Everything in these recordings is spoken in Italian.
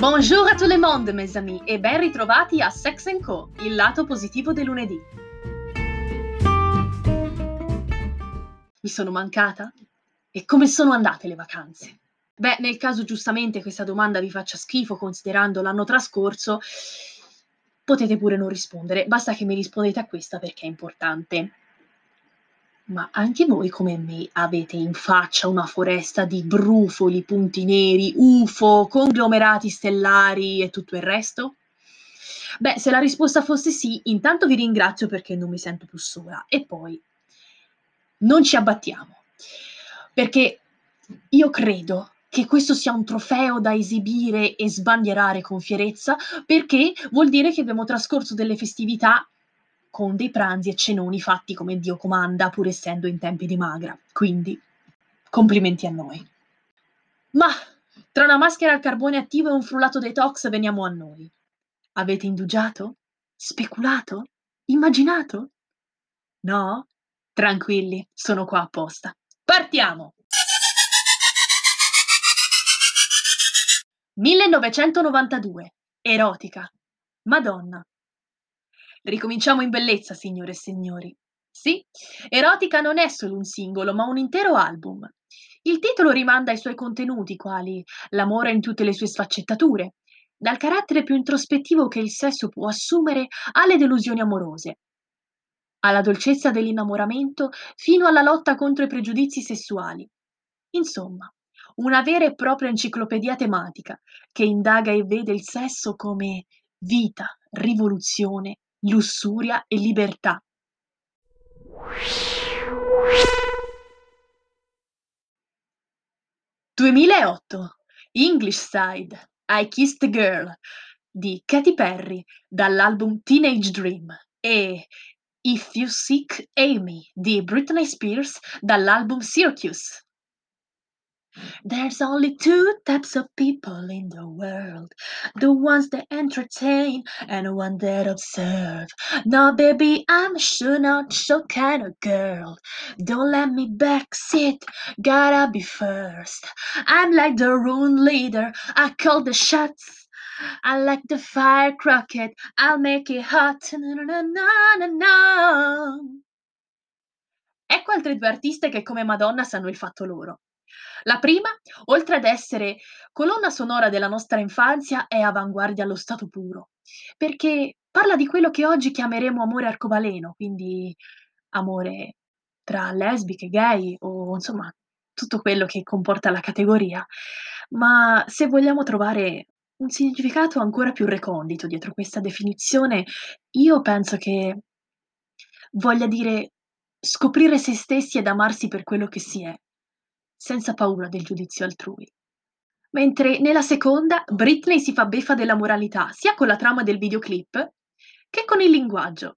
Bonjour à tout le monde, mes amis, e ben ritrovati a Sex Co, il lato positivo del lunedì. Mi sono mancata? E come sono andate le vacanze? Beh, nel caso giustamente questa domanda vi faccia schifo considerando l'anno trascorso, potete pure non rispondere, basta che mi rispondete a questa perché è importante. Ma anche voi come me avete in faccia una foresta di brufoli, punti neri, UFO, conglomerati stellari e tutto il resto? Beh, se la risposta fosse sì, intanto vi ringrazio perché non mi sento più sola. E poi, non ci abbattiamo, perché io credo che questo sia un trofeo da esibire e sbandierare con fierezza, perché vuol dire che abbiamo trascorso delle festività con dei pranzi e cenoni fatti come Dio comanda, pur essendo in tempi di magra. Quindi, complimenti a noi. Ma tra una maschera al carbone attivo e un frullato detox veniamo a noi. Avete indugiato? Speculato? Immaginato? No? Tranquilli, sono qua apposta. Partiamo! 1992. Erotica. Madonna. Ricominciamo in bellezza, signore e signori. Sì, Erotica non è solo un singolo, ma un intero album. Il titolo rimanda ai suoi contenuti, quali l'amore in tutte le sue sfaccettature, dal carattere più introspettivo che il sesso può assumere alle delusioni amorose, alla dolcezza dell'innamoramento fino alla lotta contro i pregiudizi sessuali. Insomma, una vera e propria enciclopedia tematica che indaga e vede il sesso come vita, rivoluzione lussuria e libertà. Duemilaotto English Side I Kissed a Girl di Katy Perry dall'album Teenage Dream e If You Seek Amy di Britney Spears dall'album Circus. There's only two types of people in the world the ones that entertain and the ones that observe. No, baby, I'm sure not your kind of girl. Don't let me backseat, gotta be first. I'm like the room leader, I call the shots. I like the firecracker, I'll make it hot. Na, na, na, na. Ecco altre due artiste che come Madonna sanno il fatto loro. La prima, oltre ad essere colonna sonora della nostra infanzia, è avanguardia allo stato puro, perché parla di quello che oggi chiameremo amore arcobaleno, quindi amore tra lesbiche, gay o insomma tutto quello che comporta la categoria. Ma se vogliamo trovare un significato ancora più recondito dietro questa definizione, io penso che voglia dire scoprire se stessi ed amarsi per quello che si è senza paura del giudizio altrui. Mentre nella seconda Britney si fa beffa della moralità, sia con la trama del videoclip che con il linguaggio.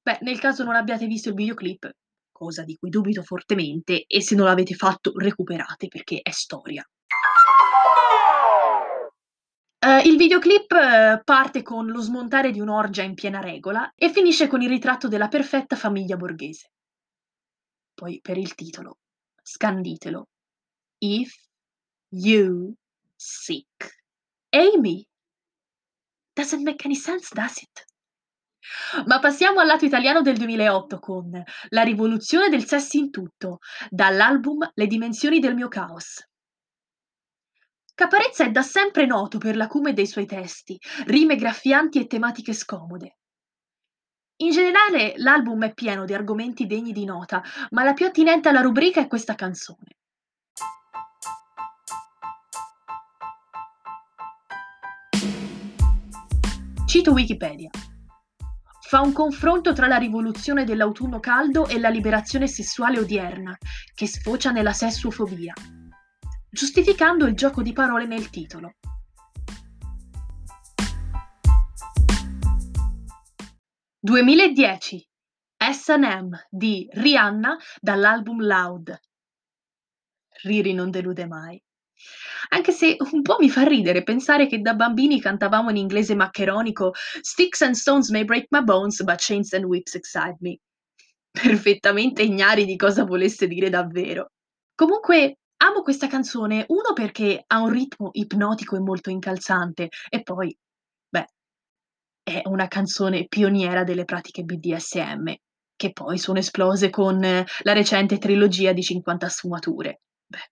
Beh, nel caso non abbiate visto il videoclip, cosa di cui dubito fortemente, e se non l'avete fatto recuperate perché è storia. Uh, il videoclip uh, parte con lo smontare di un'orgia in piena regola e finisce con il ritratto della perfetta famiglia borghese. Poi per il titolo, Scanditelo. If you seek Amy. Doesn't make any sense, does it? Ma passiamo al lato italiano del 2008 con La rivoluzione del sesso in tutto, dall'album Le dimensioni del mio caos. Caparezza è da sempre noto per l'acume dei suoi testi, rime graffianti e tematiche scomode. In generale l'album è pieno di argomenti degni di nota, ma la più attinente alla rubrica è questa canzone. Cito Wikipedia. Fa un confronto tra la rivoluzione dell'autunno caldo e la liberazione sessuale odierna, che sfocia nella sessuofobia, giustificando il gioco di parole nel titolo. 2010 S&M di Rihanna dall'album Loud. Riri non delude mai. Anche se un po' mi fa ridere pensare che da bambini cantavamo in inglese maccheronico Sticks and stones may break my bones, but chains and whips excite me. Perfettamente ignari di cosa volesse dire davvero. Comunque, amo questa canzone, uno perché ha un ritmo ipnotico e molto incalzante e poi, una canzone pioniera delle pratiche BDSM, che poi sono esplose con la recente trilogia di 50 sfumature. Beh,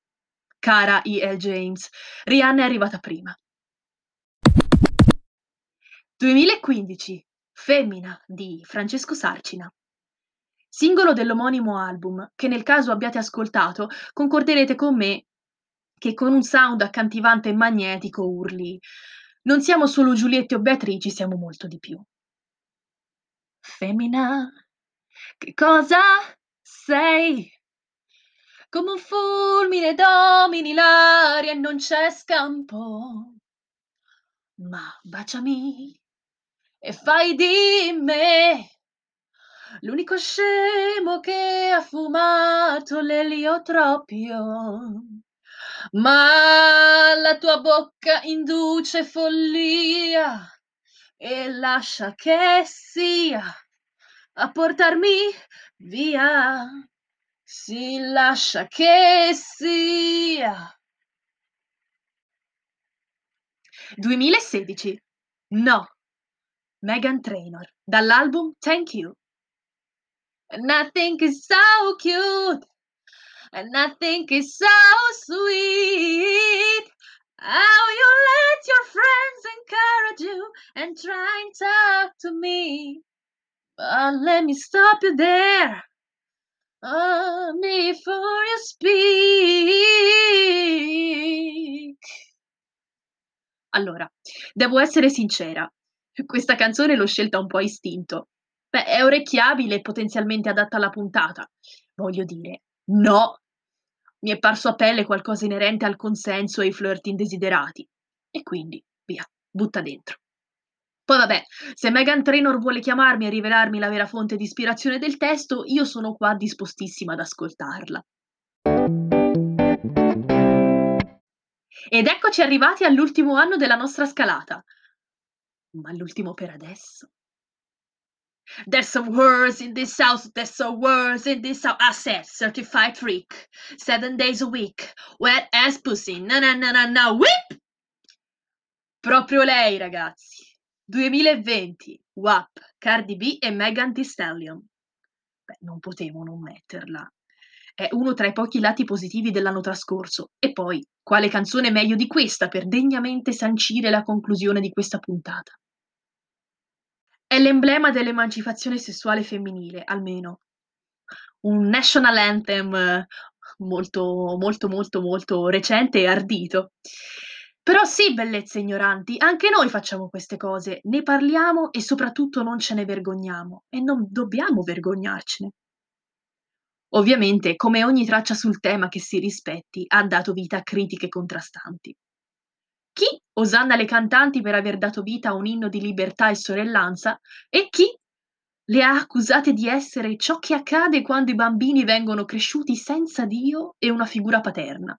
cara E.L. James, Rihanna è arrivata prima. 2015 Femmina di Francesco Sarcina. Singolo dell'omonimo album, che nel caso abbiate ascoltato, concorderete con me che con un sound accattivante e magnetico urli non siamo solo Giuliette o Beatrici, siamo molto di più. Femmina, che cosa sei? Come un fulmine domini l'aria e non c'è scampo. Ma baciami e fai di me l'unico scemo che ha fumato l'eliotropio. Ma la tua bocca induce follia e lascia che sia a portarmi via. Si lascia che sia. 2016. No. Meghan Trainor dall'album Thank You. Nothing is so cute and nothing is so sweet. How you let your friends encourage you and try and talk to me. But let me stop you there. Uh, before you speak. Allora, devo essere sincera, questa canzone l'ho scelta un po' a istinto. Beh, è orecchiabile e potenzialmente adatta alla puntata. Voglio dire, no! Mi è parso a pelle qualcosa inerente al consenso e ai flirt indesiderati. E quindi, via, butta dentro. Poi vabbè, se Meghan Trainor vuole chiamarmi e rivelarmi la vera fonte di ispirazione del testo, io sono qua dispostissima ad ascoltarla. Ed eccoci arrivati all'ultimo anno della nostra scalata. Ma l'ultimo per adesso. There's some words in this house, there's some words in this house. I said certified freak, seven days a week, wet ass pussy, na na na na na, whip! Proprio lei, ragazzi. 2020, WAP, Cardi B e Megan Thee Stallion. Beh, non potevo non metterla. È uno tra i pochi lati positivi dell'anno trascorso. E poi, quale canzone meglio di questa per degnamente sancire la conclusione di questa puntata? È l'emblema dell'emancipazione sessuale femminile, almeno. Un national anthem molto, molto, molto, molto recente e ardito. Però sì, bellezze ignoranti, anche noi facciamo queste cose, ne parliamo e soprattutto non ce ne vergogniamo e non dobbiamo vergognarcene. Ovviamente, come ogni traccia sul tema che si rispetti, ha dato vita a critiche contrastanti. Chi osanna le cantanti per aver dato vita a un inno di libertà e sorellanza e chi le ha accusate di essere ciò che accade quando i bambini vengono cresciuti senza Dio e una figura paterna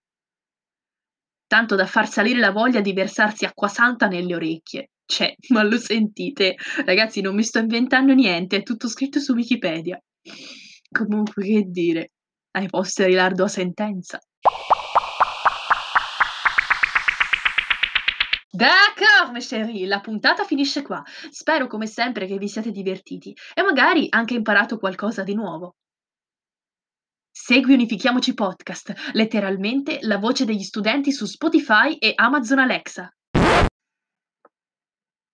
tanto da far salire la voglia di versarsi acqua santa nelle orecchie. Cioè, ma lo sentite? Ragazzi, non mi sto inventando niente, è tutto scritto su Wikipedia. Comunque, che dire, ai posteri l'ardua sentenza. D'accord, mes chéris, la puntata finisce qua. Spero come sempre che vi siate divertiti e magari anche imparato qualcosa di nuovo. Segui Unifichiamoci Podcast, letteralmente la voce degli studenti su Spotify e Amazon Alexa.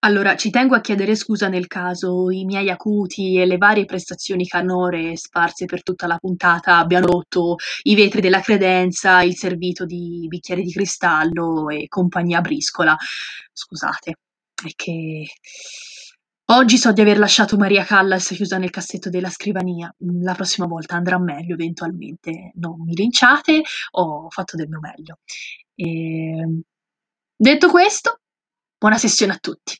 Allora, ci tengo a chiedere scusa nel caso i miei acuti e le varie prestazioni canore sparse per tutta la puntata abbiano rotto i vetri della credenza, il servito di bicchieri di cristallo e compagnia briscola. Scusate, è che Oggi so di aver lasciato Maria Callas chiusa nel cassetto della scrivania. Mm, la prossima volta andrà meglio, eventualmente. Non mi linciate, ho fatto del mio meglio. E... Detto questo, buona sessione a tutti.